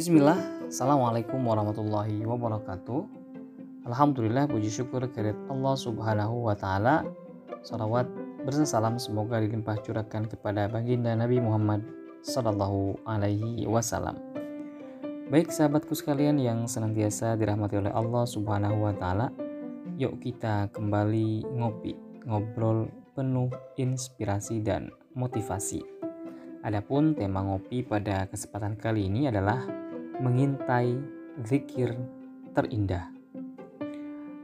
Bismillah, Assalamualaikum warahmatullahi wabarakatuh. Alhamdulillah puji syukur kehadirat Allah subhanahu wa ta'ala. Salawat berserta salam semoga dilimpah curahkan kepada baginda Nabi Muhammad Sallallahu alaihi wasallam. Baik sahabatku sekalian yang senantiasa dirahmati oleh Allah subhanahu wa ta'ala Yuk kita kembali ngopi, ngobrol penuh inspirasi dan motivasi. Adapun tema ngopi pada kesempatan kali ini adalah mengintai zikir terindah.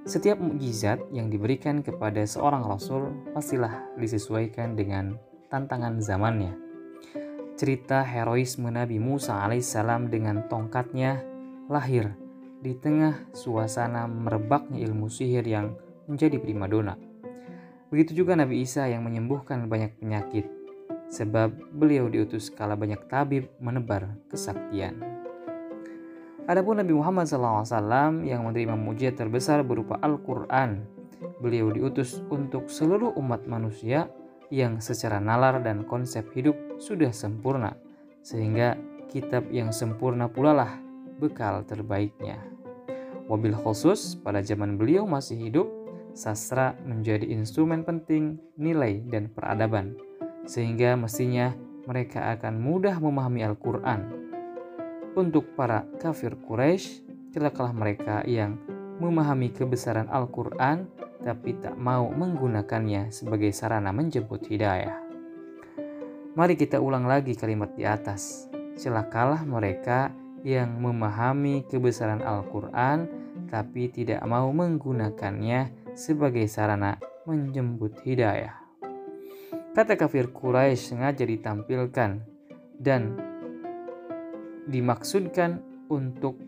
Setiap mukjizat yang diberikan kepada seorang rasul pastilah disesuaikan dengan tantangan zamannya. Cerita heroisme Nabi Musa alaihissalam dengan tongkatnya lahir di tengah suasana merebaknya ilmu sihir yang menjadi primadona. Begitu juga Nabi Isa yang menyembuhkan banyak penyakit, sebab beliau diutus kala banyak tabib menebar kesaktian. Adapun Nabi Muhammad SAW yang menerima mujizat terbesar berupa Al-Quran, beliau diutus untuk seluruh umat manusia yang secara nalar dan konsep hidup sudah sempurna, sehingga kitab yang sempurna pula lah bekal terbaiknya. Wabil khusus pada zaman beliau masih hidup, sastra menjadi instrumen penting nilai dan peradaban, sehingga mestinya mereka akan mudah memahami Al-Quran untuk para kafir Quraisy, celakalah mereka yang memahami kebesaran Al-Quran tapi tak mau menggunakannya sebagai sarana menjemput hidayah. Mari kita ulang lagi kalimat di atas. Celakalah mereka yang memahami kebesaran Al-Quran tapi tidak mau menggunakannya sebagai sarana menjemput hidayah. Kata kafir Quraisy sengaja ditampilkan dan dimaksudkan untuk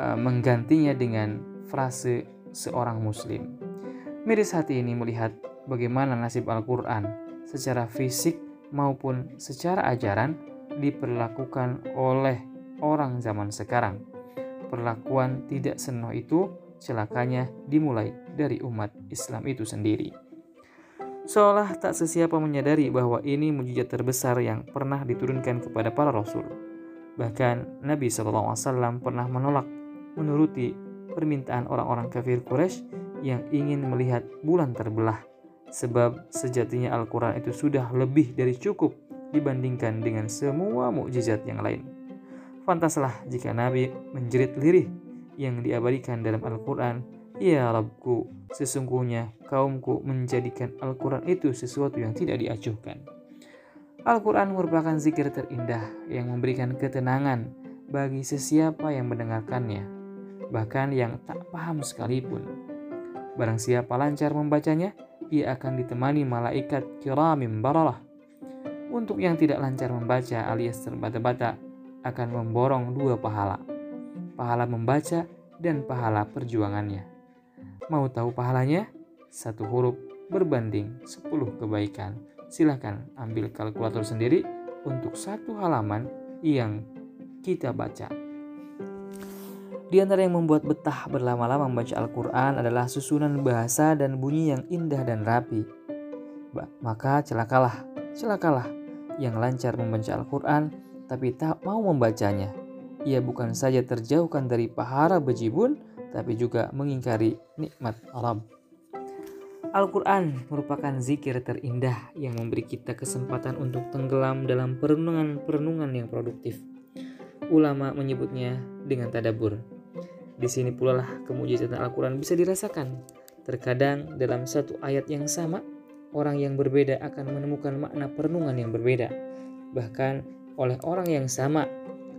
uh, menggantinya dengan frase seorang muslim. Miris hati ini melihat bagaimana nasib Al-Quran secara fisik maupun secara ajaran diperlakukan oleh orang zaman sekarang. Perlakuan tidak senoh itu celakanya dimulai dari umat Islam itu sendiri. Seolah tak sesiapa menyadari bahwa ini mujizat terbesar yang pernah diturunkan kepada para rasul Bahkan Nabi SAW pernah menolak menuruti permintaan orang-orang kafir Quraisy yang ingin melihat bulan terbelah. Sebab sejatinya Al-Quran itu sudah lebih dari cukup dibandingkan dengan semua mukjizat yang lain. Fantaslah jika Nabi menjerit lirih yang diabadikan dalam Al-Quran, Ya Rabbku, sesungguhnya kaumku menjadikan Al-Quran itu sesuatu yang tidak diacuhkan. Al-Quran merupakan zikir terindah yang memberikan ketenangan bagi sesiapa yang mendengarkannya, bahkan yang tak paham sekalipun. Barang siapa lancar membacanya, ia akan ditemani malaikat kiramim baralah. Untuk yang tidak lancar membaca alias terbata-bata, akan memborong dua pahala. Pahala membaca dan pahala perjuangannya. Mau tahu pahalanya? Satu huruf berbanding sepuluh kebaikan silahkan ambil kalkulator sendiri untuk satu halaman yang kita baca. Di antara yang membuat betah berlama-lama membaca Al-Quran adalah susunan bahasa dan bunyi yang indah dan rapi. Maka celakalah, celakalah yang lancar membaca Al-Quran tapi tak mau membacanya. Ia bukan saja terjauhkan dari pahara bejibun, tapi juga mengingkari nikmat Arab. Al-Quran merupakan zikir terindah yang memberi kita kesempatan untuk tenggelam dalam perenungan-perenungan yang produktif. Ulama menyebutnya dengan tadabur. Di sini pula lah kemujizatan Al-Quran bisa dirasakan. Terkadang dalam satu ayat yang sama, orang yang berbeda akan menemukan makna perenungan yang berbeda. Bahkan oleh orang yang sama,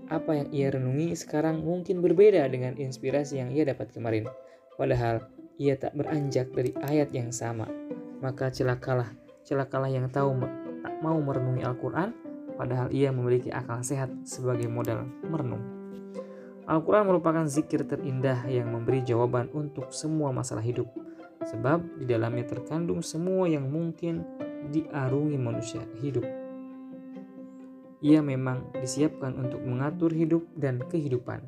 apa yang ia renungi sekarang mungkin berbeda dengan inspirasi yang ia dapat kemarin. Padahal ia tak beranjak dari ayat yang sama. Maka celakalah, celakalah yang tahu tak mau merenungi Al-Quran, padahal ia memiliki akal sehat sebagai modal merenung. Al-Quran merupakan zikir terindah yang memberi jawaban untuk semua masalah hidup, sebab di dalamnya terkandung semua yang mungkin diarungi manusia hidup. Ia memang disiapkan untuk mengatur hidup dan kehidupan,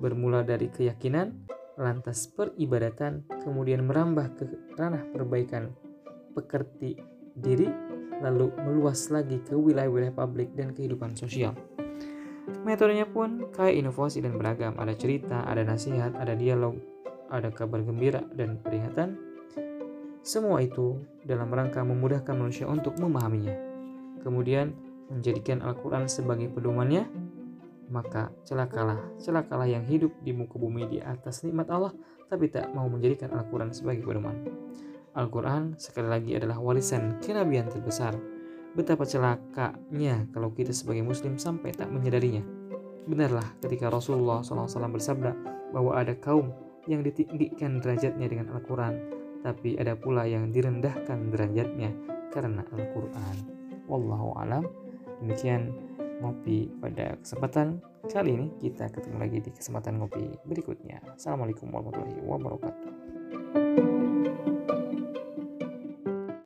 bermula dari keyakinan, lantas peribadatan, kemudian merambah ke ranah perbaikan pekerti diri, lalu meluas lagi ke wilayah-wilayah publik dan kehidupan sosial. Metodenya pun kaya inovasi dan beragam. Ada cerita, ada nasihat, ada dialog, ada kabar gembira dan peringatan. Semua itu dalam rangka memudahkan manusia untuk memahaminya. Kemudian menjadikan Al-Quran sebagai pedomannya, maka celakalah, celakalah yang hidup di muka bumi di atas nikmat Allah, tapi tak mau menjadikan Al-Quran sebagai pedoman. Al-Quran sekali lagi adalah warisan kenabian terbesar Betapa celakanya kalau kita sebagai muslim sampai tak menyadarinya. Benarlah ketika Rasulullah SAW bersabda bahwa ada kaum yang ditinggikan derajatnya dengan Al-Quran, tapi ada pula yang direndahkan derajatnya karena Al-Quran. Wallahu alam. Demikian ngopi pada kesempatan kali ini. Kita ketemu lagi di kesempatan ngopi berikutnya. Assalamualaikum warahmatullahi wabarakatuh.